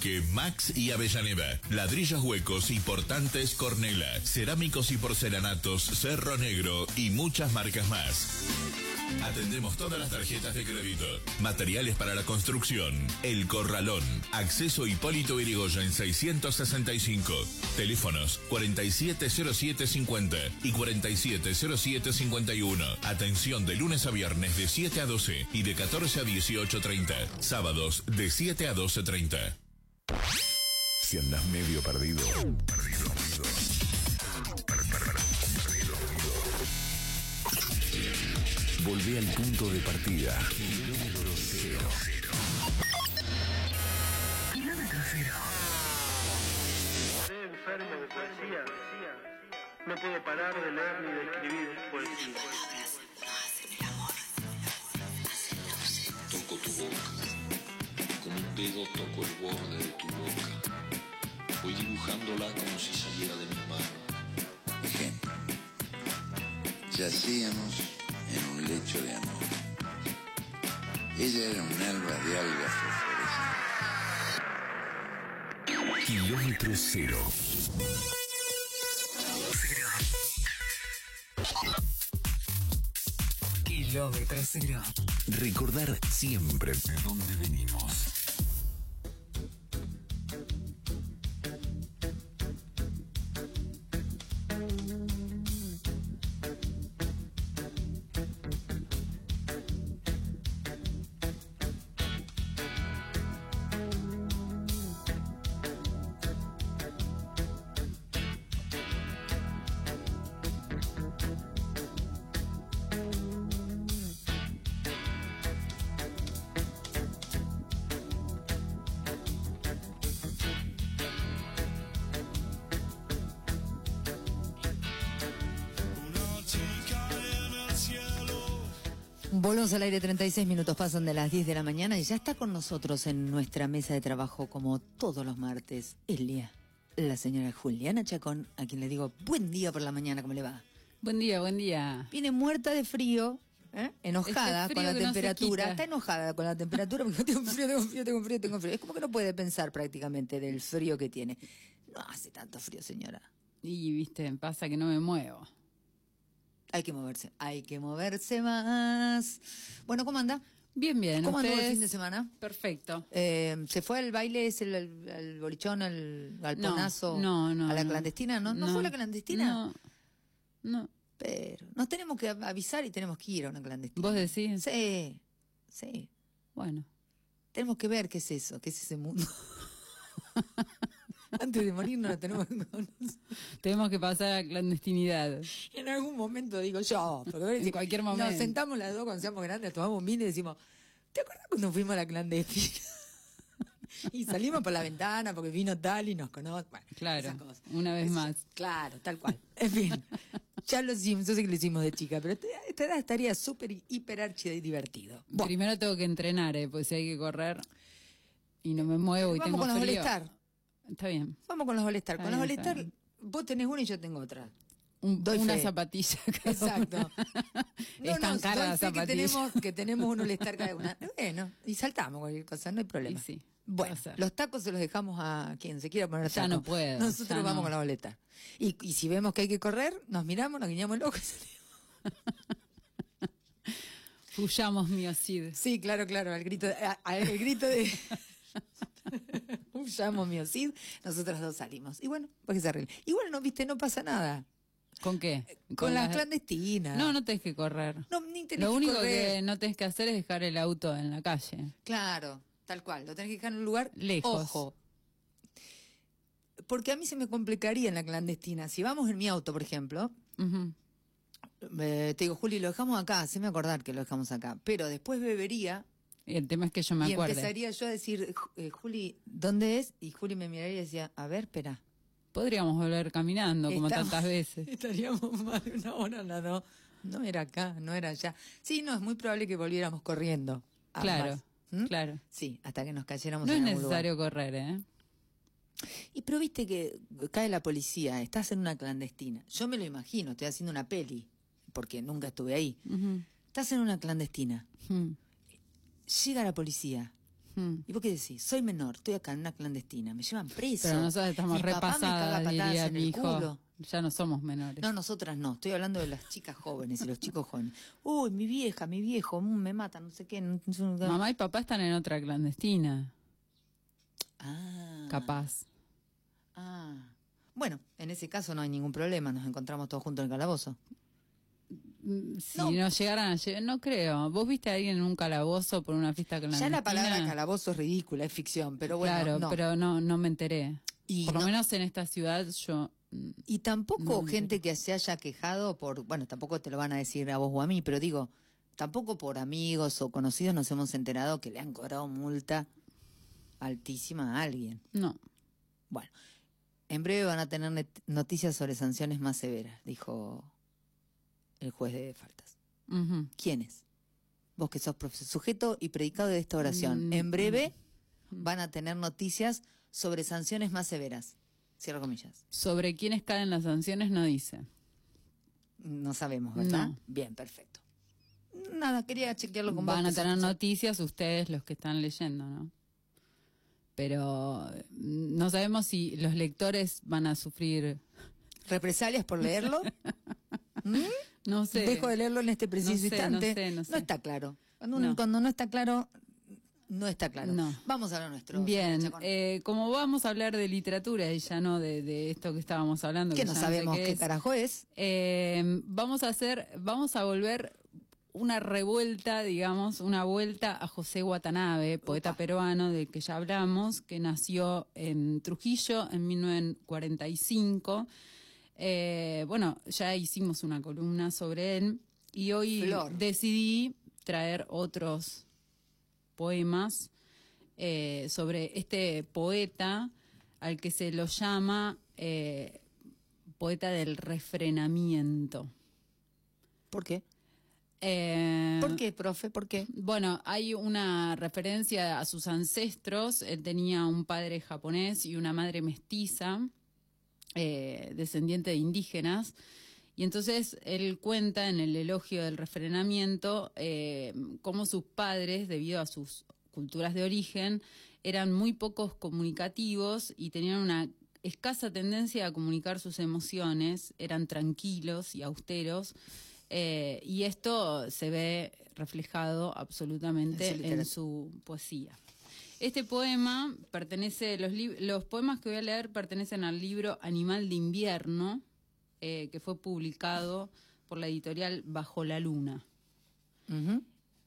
Que Max y Avellaneda. Ladrillos huecos y portantes Cornela. Cerámicos y porcelanatos Cerro Negro y muchas marcas más. Atendemos todas las tarjetas de crédito. Materiales para la construcción. El Corralón. Acceso Hipólito Irigoyen en 665. Teléfonos 470750 y 470751. Atención de lunes a viernes de 7 a 12 y de 14 a 18.30. Sábados de 7 a 12.30. Si andas medio perdido, perdido, perdido. Per- per- per- perdido, perdido. Volvé al punto de partida. Kilómetro cero. Kilómetro cero. Estoy enfermo de poesía. No puedo parar de leer ni de escribir poesía. Toco tu boca, dedo toco el borde de tu boca. Voy dibujándola como si saliera de mi mano. Ejemplo. Yacíamos en un lecho de amor. Ella era un alba de algas fosforescentes. Kilómetro cero. Kilómetro cero. Recordar siempre de dónde venimos. Volvemos al aire, 36 minutos pasan de las 10 de la mañana y ya está con nosotros en nuestra mesa de trabajo como todos los martes, Elia, la señora Juliana Chacón, a quien le digo buen día por la mañana, ¿cómo le va? Buen día, buen día. Viene muerta de frío, ¿eh? enojada Este con la no temperatura, está enojada con la temperatura porque tengo frío, tengo frío, tengo frío, tengo frío. Es como que no puede pensar prácticamente del frío que tiene. No hace tanto frío, señora. Y viste, pasa que no me muevo. Hay que moverse, hay que moverse más. Bueno, ¿cómo anda? Bien, bien. ¿Cómo anduvo el fin de semana? Perfecto. Eh, ¿Se fue al baile, ese, el, el- el bolichón, el galponazo? No, no, ¿A la clandestina? ¿No, ¿No, fue a la clandestina? No. No. Pero nos tenemos que avisar y tenemos que ir a una clandestina. ¿Vos decís? Sí, sí. Bueno. Tenemos que ver qué es eso, qué es ese mundo. Antes de morir no lo tenemos que conocer. Tenemos que pasar a la clandestinidad. En algún momento digo yo, ver, En cualquier Nos momento. sentamos las dos cuando seamos grandes, tomamos un vino y decimos, ¿te acuerdas cuando fuimos a la clandestina? y salimos por la ventana porque vino tal y nos conoce. Bueno, Claro, una vez más. Claro, tal cual. En fin, ya lo hicimos, yo sé que lo hicimos de chica, pero esta edad estaría súper, hiper, archi divertido. Bueno, Primero tengo que entrenar, ¿eh? Pues si hay que correr y no me muevo y vamos tengo con frío. molestar. Está bien. Vamos con los molestar. Con los está molestar, vos tenés una y yo tengo otra. Un- Doy una fe. zapatilla. cada Exacto. una. No, Están no, caras doy las fe que tenemos, que tenemos un molestar cada una. Bueno, y saltamos cualquier cosa, no hay problema. Y sí, bueno, los tacos se los dejamos a quien se quiera poner Ya tacos. no puedo, Nosotros ya vamos no. con la boleta. Y, y si vemos que hay que correr, nos miramos, nos guiñamos el ojo y salimos. Miocid. Sí, claro, claro, al grito a- el grito de llamo miocid, nosotros dos salimos. Y bueno, pues que se arregle. Igual no, viste, no pasa nada. ¿Con qué? Con, las clandestinas. No, no tenés que correr. No, ni tenés Lo que único correr. que no tenés que hacer es dejar el auto en la calle. Claro, tal cual. Lo tenés que dejar en un lugar Lejos. Ojo. Porque a mí se me complicaría en la clandestina. Si vamos en mi auto, por ejemplo, eh, te digo, Juli, lo dejamos acá, se me acordar que lo dejamos acá. Pero después bebería Y el tema es que yo me y acuerdo. empezaría yo a decir, "Ju- eh, Juli, ¿dónde es? Y Juli me miraría y decía, a ver, espera. Podríamos volver caminando como Estamos- tantas veces. Estaríamos más de una hora, no, no. No era acá, no era allá. Sí, no, es muy probable que volviéramos corriendo. Claro, ¿Mm? claro. Sí, hasta que nos cayéramos No es en algún lugar. necesario correr, ¿eh? Y pero viste que cae la policía, estás en una clandestina. Yo me lo imagino, estoy haciendo una peli, porque nunca estuve ahí. Estás en una clandestina. Mm. Llega la policía. Mm. ¿Y vos qué decís? Soy menor, estoy acá en una clandestina, me llevan preso. Pero nosotros estamos repasadas, diría en mi el hijo. culo. Ya no somos menores. No, nosotras no. Estoy hablando de las chicas jóvenes y los chicos jóvenes. Uy, mi vieja, mi viejo, mm, me matan, no sé qué. no- no- Mamá y papá están en otra clandestina, Ah. capaz. Ah. Bueno, en ese caso no hay ningún problema. Nos encontramos todos juntos en el calabozo. Mm, Si No. no. llegaran a llegar, no creo. ¿Vos viste a alguien en un calabozo por una fiesta clandestina? Ya la palabra calabozo es ridícula, es ficción, pero bueno, claro, no. pero no, no me enteré. Y por lo no- menos en esta ciudad yo... mm, Y tampoco No, gente que se haya quejado por, bueno, tampoco te lo van a decir a vos o a mí, pero digo, tampoco por amigos o conocidos nos hemos enterado que le han cobrado multa altísima a alguien. No. Bueno, en breve van a tener noticias sobre sanciones más severas, dijo el juez de faltas. ¿Quiénes? Vos que sos sujeto y predicado de esta oración. Mm, En breve van a tener noticias sobre sanciones más severas. Cierro comillas. Sobre quiénes caen las sanciones no dice. No sabemos, ¿verdad? No. Bien, perfecto. Nada, quería chequearlo con Van vos. a tener noticias ustedes los que están leyendo, ¿no? Pero mm, no sabemos si los lectores van a sufrir, ¿Represalias por leerlo? ¿Mm? No sé. Dejo de leerlo en este preciso No sé, no instante. sé, no sé. está claro. Cuando, uno- No. cuando no está claro, no está claro. No. Vamos a lo nuestro. Bien, eh, como vamos a hablar de literatura y ya no de, de esto que estábamos hablando, que que no sabemos qué, es, carajo es. eh, vamos a hacer, vamos a volver una revuelta, digamos, una vuelta a José Watanabe, poeta peruano del que ya hablamos, que nació en Trujillo en 1945. Eh, bueno, ya hicimos una columna sobre él y hoy Flor. decidí traer otros poemas eh, sobre este poeta al que se lo llama eh, poeta del refrenamiento. ¿Por qué? Eh, ¿Por qué, profe? ¿Por qué? Bueno, hay una referencia a sus ancestros. Él tenía un padre japonés y una madre mestiza, eh, descendiente de indígenas. Y entonces él cuenta en el elogio del refrenamiento eh, cómo sus padres, debido a sus culturas de origen, eran muy pocos comunicativos y tenían una escasa tendencia a comunicar sus emociones, eran tranquilos y austeros. eh, y esto se ve reflejado absolutamente En su poesía. Este poema pertenece, los, los poemas que voy a leer pertenecen al libro Animal de Invierno, eh, que fue publicado por la editorial Bajo la Luna.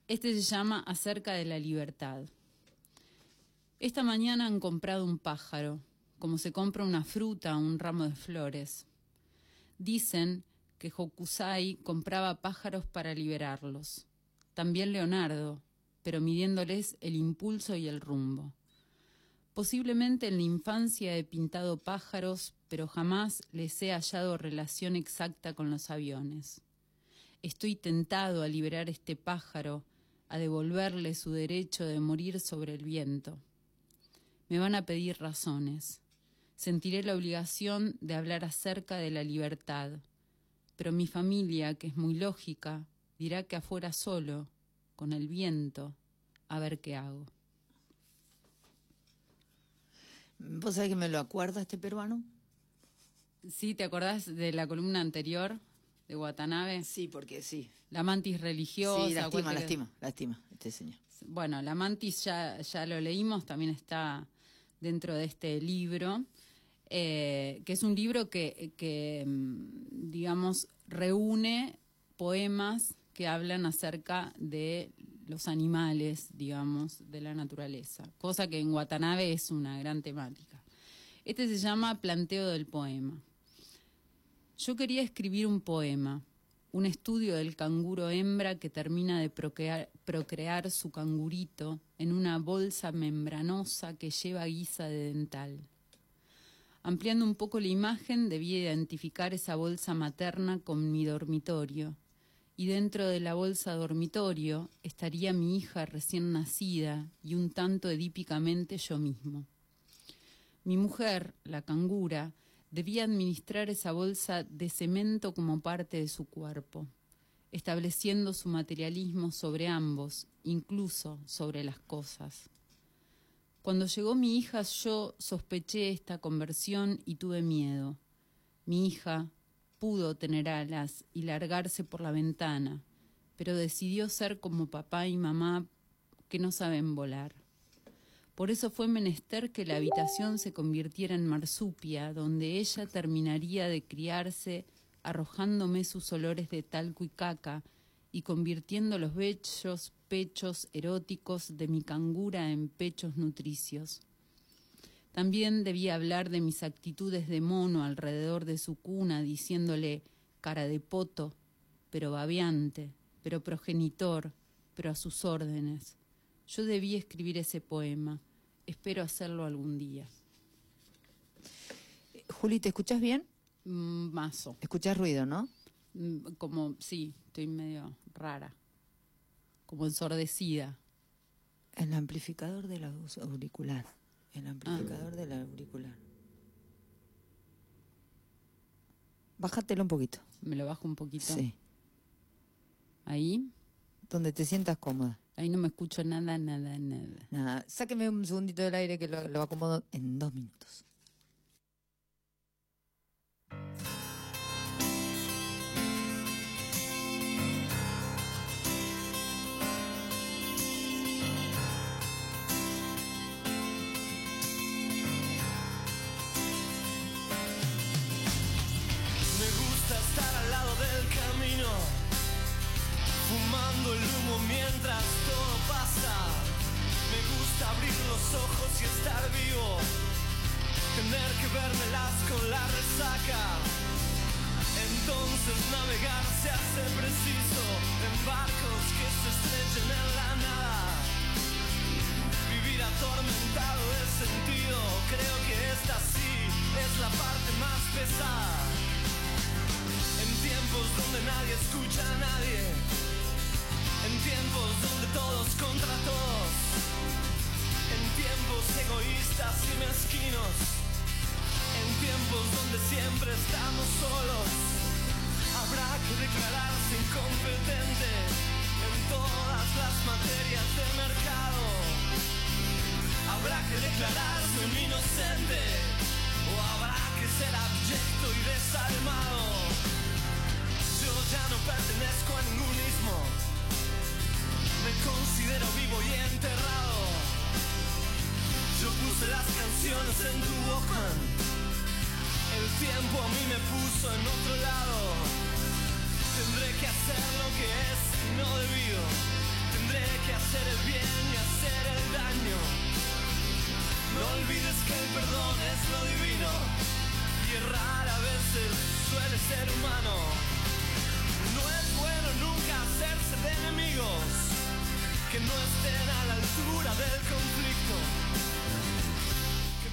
Este se llama Acerca de la libertad. Esta mañana han comprado un pájaro, como se compra una fruta o un ramo de flores. Dicen que Hokusai compraba pájaros para liberarlos. También Leonardo, pero midiéndoles el impulso y el rumbo. Posiblemente en la infancia he pintado pájaros, pero jamás les he hallado relación exacta con los aviones. Estoy tentado a liberar este pájaro, a devolverle su derecho de morir sobre el viento. Me van a pedir razones. Sentiré la obligación de hablar acerca de la libertad, pero mi familia, que es muy lógica, dirá que afuera solo, con el viento, a ver qué hago. ¿Vos sabés que me lo acuerda este peruano? ¿Sí? ¿Te acordás de la columna anterior de Watanabe? Sí, porque sí. La mantis religiosa. Sí, lastima, cualquier- lastima, lastima, este señor. Bueno, la mantis ya, ya lo leímos, también está dentro de este libro, eh, que es un libro que, que, mm, digamos, reúne poemas que hablan acerca de los animales, digamos, de la naturaleza, cosa que en Watanabe es una gran temática. Este se llama Planteo del Poema. Yo quería escribir un poema, un estudio del canguro hembra que termina de procrear, su cangurito en una bolsa membranosa que lleva guisa de dental. Ampliando un poco la imagen, debía identificar esa bolsa materna con mi dormitorio. Y dentro de la bolsa dormitorio estaría mi hija recién nacida y un tanto edípicamente yo mismo. Mi mujer, la cangura, debía administrar esa bolsa de cemento como parte de su cuerpo, estableciendo su materialismo sobre ambos, incluso sobre las cosas. Cuando llegó mi hija yo sospeché esta conversión y tuve miedo. Mi hija pudo tener alas y largarse por la ventana, pero decidió ser como papá y mamá que no saben volar. Por eso fue menester que la habitación se convirtiera en marsupia, donde ella terminaría de criarse arrojándome sus olores de talco y caca y convirtiendo los bellos pechos eróticos de mi cangura en pechos nutricios. También debía hablar de mis actitudes de mono alrededor de su cuna, diciéndole cara de poto, pero babeante, pero progenitor, pero a sus órdenes. Yo debía escribir ese poema. Espero hacerlo algún día. Juli, ¿te escuchas bien? Mm, Mazo. Escuchas ruido, ¿no? Mm, Como, sí, estoy medio rara. Como ensordecida. El amplificador del au- auricular. El amplificador del auricular. Bájatelo un poquito. Me lo bajo un poquito. Sí. Ahí. Donde te sientas cómoda. Ahí no me escucho nada, nada, nada. Nada, sáqueme un segundito del aire que lo, lo acomodo en dos minutos. Fumando el humo mientras todo pasa. Me gusta abrir los ojos y estar vivo, tener que vérmelas con la resaca. Entonces navegar se hace preciso en barcos que se estrechen en la nada. Vivir atormentado de sentido, creo que esta sí es la parte más pesada. En tiempos donde nadie escucha a nadie. En tiempos donde todos contra todos. En tiempos egoístas y mezquinos. En tiempos donde siempre estamos solos. Habrá que declararse incompetente en todas las materias de mercado. Habrá que declararse un inocente. O habrá que ser abyecto y desalmado. Yo ya no pertenezco a ningún ismo. Me considero vivo y enterrado. Yo puse las canciones en tu Walkman. El tiempo a mí me puso en otro lado. Tendré que hacer lo que es no debido. Tendré que hacer el bien y hacer el daño. No olvides que el perdón es lo divino. Y errar a veces suele ser humano. Nunca hacerse de enemigos que no estén a la altura del conflicto.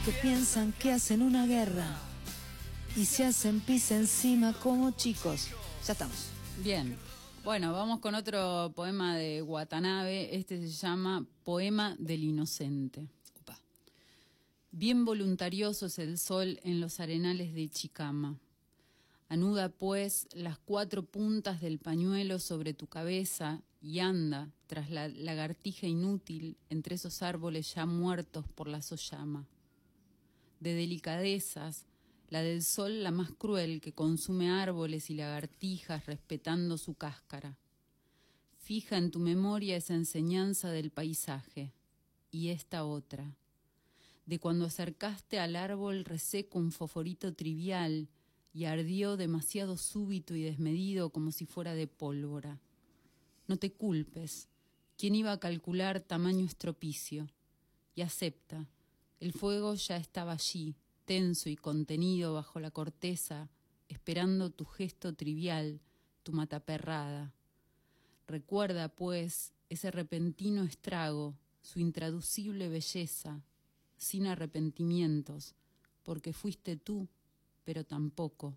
Que piensan que hacen una guerra y se hacen pis encima como chicos. Ya estamos. Bien. Bueno, vamos con otro poema de Watanabe. Este se llama Poema del Inocente. Bien voluntarioso es el sol en los arenales de Chicama. Anuda pues las cuatro puntas del pañuelo sobre tu cabeza y anda tras la lagartija inútil entre esos árboles ya muertos por la sollama. De delicadezas, la del sol la más cruel que consume árboles y lagartijas respetando su cáscara. Fija en tu memoria esa enseñanza del paisaje y esta otra de cuando acercaste al árbol reseco un foforito trivial y ardió demasiado súbito y desmedido como si fuera de pólvora. No te culpes. ¿Quién iba a calcular tamaño estropicio? Y acepta. El fuego ya estaba allí, tenso y contenido bajo la corteza, esperando tu gesto trivial, tu mataperrada. Recuerda, pues, ese repentino estrago, su intraducible belleza, sin arrepentimientos, porque fuiste tú, pero tampoco.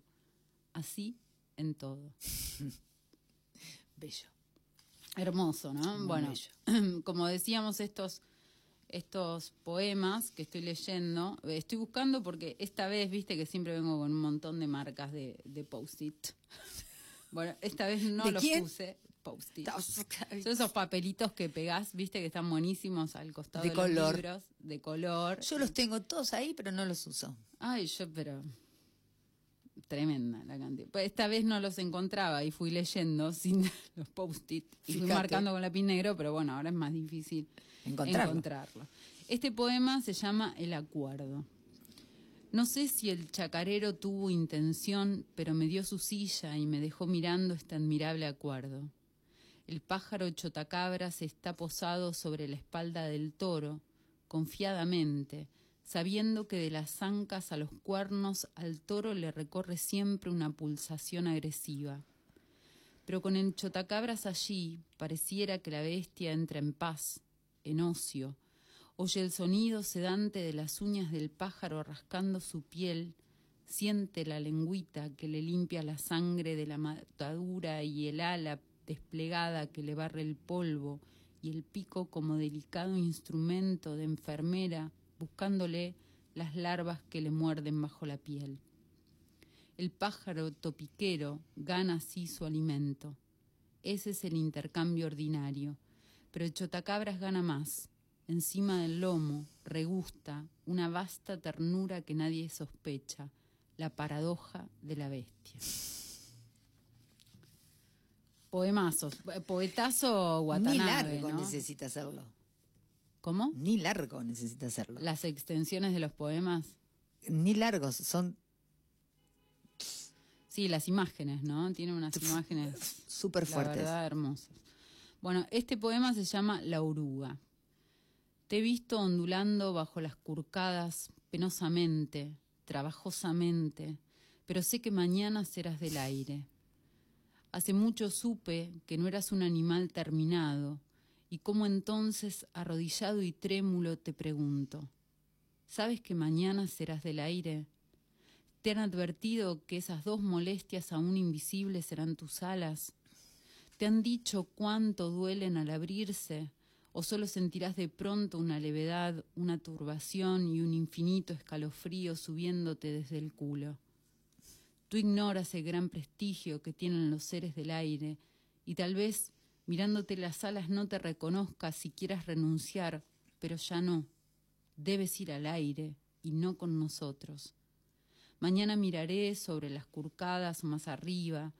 Así en todo. Bello. Hermoso, ¿no? Muy bueno, bello. como decíamos, estos, estos poemas que estoy leyendo, eh, estoy buscando porque esta vez, viste que siempre vengo con un montón de marcas de, de post-it. Bueno, esta vez no ¿De los quién? puse. post-it. Son esos papelitos que pegás, viste, que están buenísimos al costado De de, color. los libros, de color. Yo los tengo todos ahí, pero no los uso. Ay, yo, pero. Tremenda la cantidad. Pues esta vez no los encontraba y fui leyendo sin los post-it y fui marcando con lápiz negro, pero bueno, ahora es más difícil Encontrarlo. encontrarlo. Este poema se llama El Acuerdo. No sé si el chacarero tuvo intención, pero me dio su silla y me dejó mirando este admirable acuerdo. El pájaro chotacabras está posado sobre la espalda del toro, confiadamente, sabiendo que de las ancas a los cuernos al toro le recorre siempre una pulsación agresiva. Pero con el chotacabras allí pareciera que la bestia entra en paz, en ocio, oye el sonido sedante de las uñas del pájaro rascando su piel, siente la lengüita que le limpia la sangre de la matadura y el ala desplegada que le barre el polvo y el pico como delicado instrumento de enfermera buscándole las larvas que le muerden bajo la piel. El pájaro topiquero gana así su alimento. Ese es el intercambio ordinario. Pero el chotacabras gana más. Encima del lomo regusta una vasta ternura que nadie sospecha, la paradoja de la bestia. Poemazos, poetazo Watanabe, Ni largo ¿no? necesita hacerlo. ¿Cómo? Ni largo necesita hacerlo. Las extensiones de los poemas. Ni largos, son Sí, las imágenes, ¿no? Tiene unas imágenes súper la fuertes. verdad, hermosas. Bueno, este poema se llama La oruga. Te he visto ondulando bajo las curcadas penosamente, trabajosamente, pero sé que mañana serás del aire. Hace mucho supe que no eras un animal terminado, y cómo entonces, arrodillado y trémulo, te pregunto, ¿sabes que mañana serás del aire? ¿Te han advertido que esas dos molestias aún invisibles serán tus alas? ¿Te han dicho cuánto duelen al abrirse? ¿O solo sentirás de pronto una levedad, una turbación y un infinito escalofrío subiéndote desde el culo? Tú ignoras el gran prestigio que tienen los seres del aire y tal vez mirándote las alas no te reconozcas si quieras renunciar, pero ya no. Debes ir al aire y no con nosotros. Mañana miraré sobre las curcadas más arriba.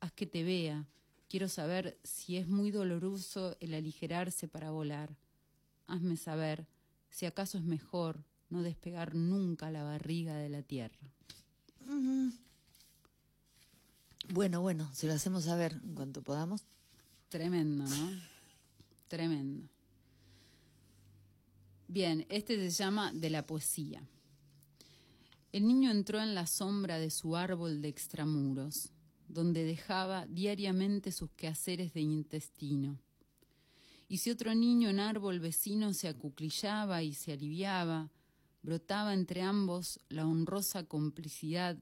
Haz que te vea. Quiero saber si es muy doloroso el aligerarse para volar. Hazme saber si acaso es mejor no despegar nunca la barriga de la tierra. Bueno, bueno, se lo hacemos saber en cuanto podamos. Tremendo, ¿no? Tremendo. Bien, este se llama De la poesía. El niño entró en la sombra de su árbol de extramuros, donde dejaba diariamente sus quehaceres de intestino. Y si otro niño en árbol vecino se acuclillaba y se aliviaba, brotaba entre ambos la honrosa complicidad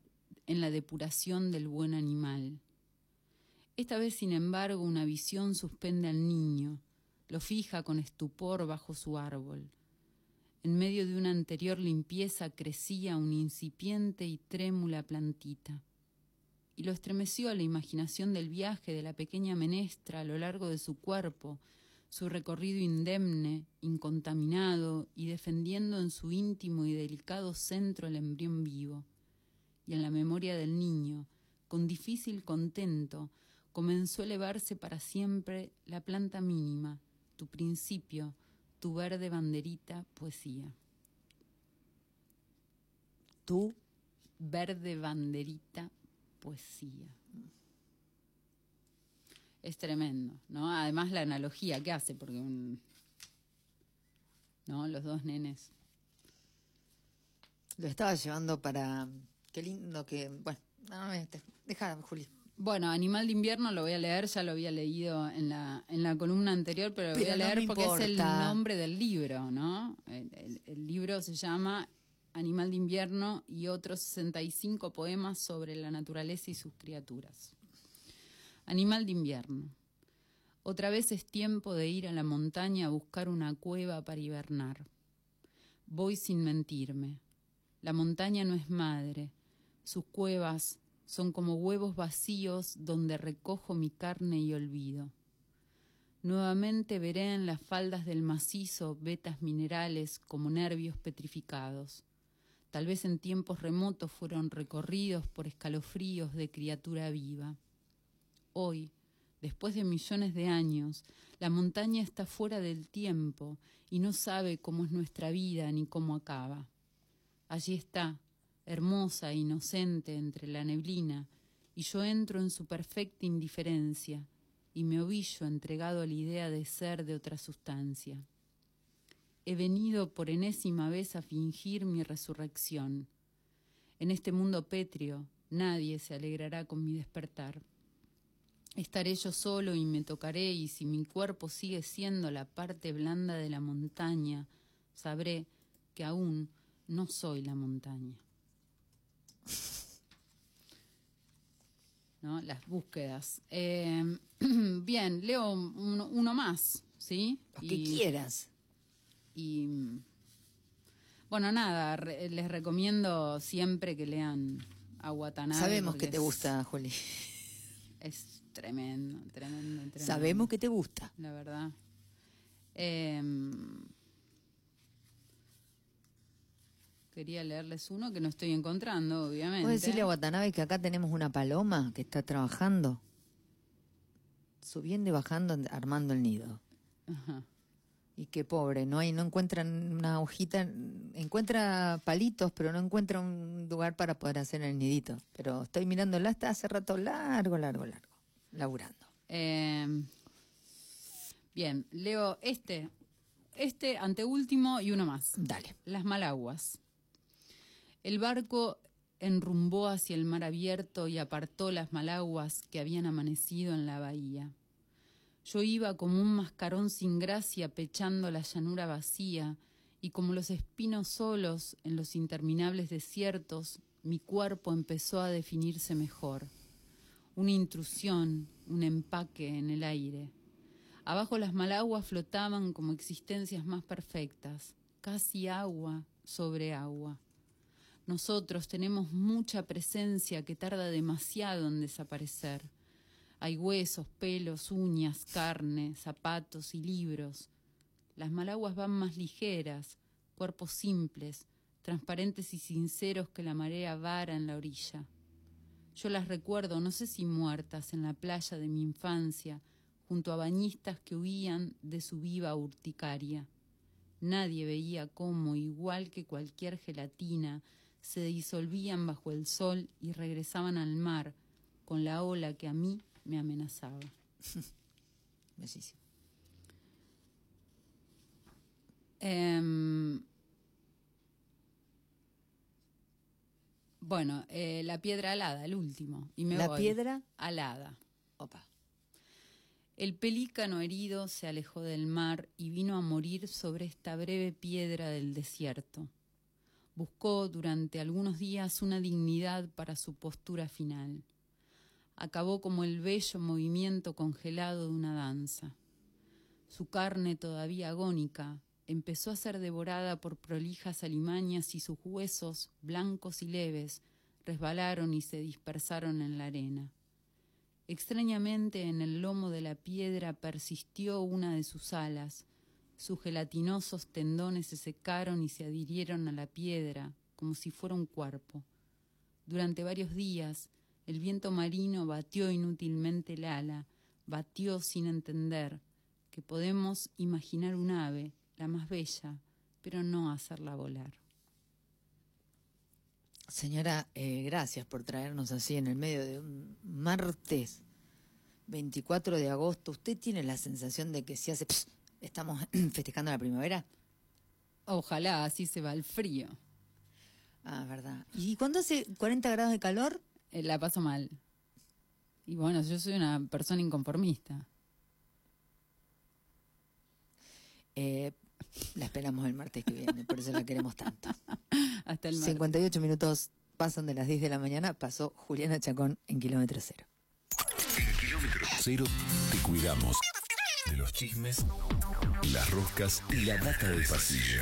en la depuración del buen animal. Esta vez, sin embargo, una visión suspende al niño, lo fija con estupor bajo su árbol. En medio de una anterior limpieza crecía una incipiente y trémula plantita. Y lo estremeció la imaginación del viaje de la pequeña menestra a lo largo de su cuerpo, su recorrido indemne, incontaminado y defendiendo en su íntimo y delicado centro el embrión vivo. Y en la memoria del niño, con difícil contento, comenzó a elevarse para siempre la planta mínima, tu principio, tu verde banderita poesía. Tú, Verde banderita poesía. Es tremendo, ¿no? Además la analogía que hace, porque un, ¿no? Los dos nenes. lo estaba llevando para... Qué lindo que... Bueno, no, no, este, deja, Juli. Bueno, Animal de Invierno lo voy a leer, ya lo había leído en la, en la columna anterior, pero lo voy a leer porque es el nombre del libro, ¿no? El, el- el libro se llama Animal de Invierno y otros 65 poemas sobre la naturaleza y sus criaturas. Animal de Invierno. Otra vez es tiempo de ir a la montaña a buscar una cueva para hibernar. Voy sin mentirme. La montaña no es madre. Sus cuevas son como huevos vacíos donde recojo mi carne y olvido. Nuevamente veré en las faldas del macizo vetas minerales como nervios petrificados. Tal vez en tiempos remotos fueron recorridos por escalofríos de criatura viva. Hoy, después de millones de años, la montaña está fuera del tiempo y no sabe cómo es nuestra vida ni cómo acaba. Allí está, hermosa e inocente entre la neblina, y yo entro en su perfecta indiferencia y me ovillo entregado a la idea de ser de otra sustancia. He venido por enésima vez a fingir mi resurrección. En este mundo pétreo nadie se alegrará con mi despertar. Estaré yo solo y me tocaré, y si mi cuerpo sigue siendo la parte blanda de la montaña, sabré que aún no soy la montaña. ¿No? Las búsquedas. Eh, bien, leo uno, uno más, ¿sí? Lo que quieras. Y bueno, nada, re- les recomiendo siempre que lean a Watanabe. Sabemos que te es- gusta, Juli. Es tremendo, tremendo, tremendo. Sabemos que te gusta. La verdad. Em, quería leerles uno que no estoy encontrando, obviamente. ¿Puedes decirle a Watanabe que acá tenemos una paloma que está trabajando? Subiendo y bajando, armando el nido. Ajá. Y que pobre, no hay, no encuentran una hojita, encuentra palitos, pero no encuentra un lugar para poder hacer el nidito. Pero estoy mirándola hasta hace rato largo, largo, largo, laburando. Em, bien, leo este, este anteúltimo y uno más. Dale. Las Malaguas. El barco enrumbó hacia el mar abierto y apartó las Malaguas que habían amanecido en la bahía. Yo iba como un mascarón sin gracia pechando la llanura vacía y como los espinos solos en los interminables desiertos, mi cuerpo empezó a definirse mejor. Una intrusión, un empaque en el aire. Abajo las malaguas flotaban como existencias más perfectas, casi agua sobre agua. Nosotros tenemos mucha presencia que tarda demasiado en desaparecer. Hay huesos, pelos, uñas, carne, zapatos y libros. Las malaguas van más ligeras, cuerpos simples, transparentes y sinceros que la marea vara en la orilla. Yo las recuerdo, no sé si muertas, en la playa de mi infancia, junto a bañistas que huían de su viva urticaria. Nadie veía cómo, igual que cualquier gelatina, se disolvían bajo el sol y regresaban al mar con la ola que a mí me amenazaba. Bellísimo. Em, bueno, eh, la piedra alada, el último. Y me ¿La voy. piedra? alada. Opa. El pelícano herido se alejó del mar y vino a morir sobre esta breve piedra del desierto. Buscó durante algunos días una dignidad para su postura final. Acabó como el bello movimiento congelado de una danza. Su carne todavía agónica empezó a ser devorada por prolijas alimañas y sus huesos, blancos y leves, resbalaron y se dispersaron en la arena. Extrañamente en el lomo de la piedra persistió una de sus alas. Sus gelatinosos tendones se secaron y se adhirieron a la piedra como si fuera un cuerpo. Durante varios días el viento marino batió inútilmente el ala, batió sin entender que podemos imaginar un ave, la más bella, pero no hacerla volar. Señora, eh, gracias por traernos así en el medio de un martes 24 de agosto. ¿Usted tiene la sensación de que si hace... estamos festejando la primavera? Ojalá así se va el frío. Ah, verdad. ¿Y cuando hace 40 grados de calor? Eh, la paso mal. Y bueno, yo soy una persona inconformista. Eh, la esperamos el martes que viene, por eso la queremos tanto. Hasta el martes. 58 minutos pasan de las 10 de la mañana, pasó Juliana Chacón en kilómetro cero. Kilómetro cero te cuidamos de los chismes, las roscas y la data del pasillo.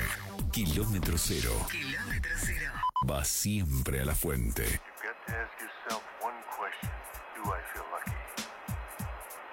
Kilómetro cero. Kilómetro cero. Va siempre a la fuente.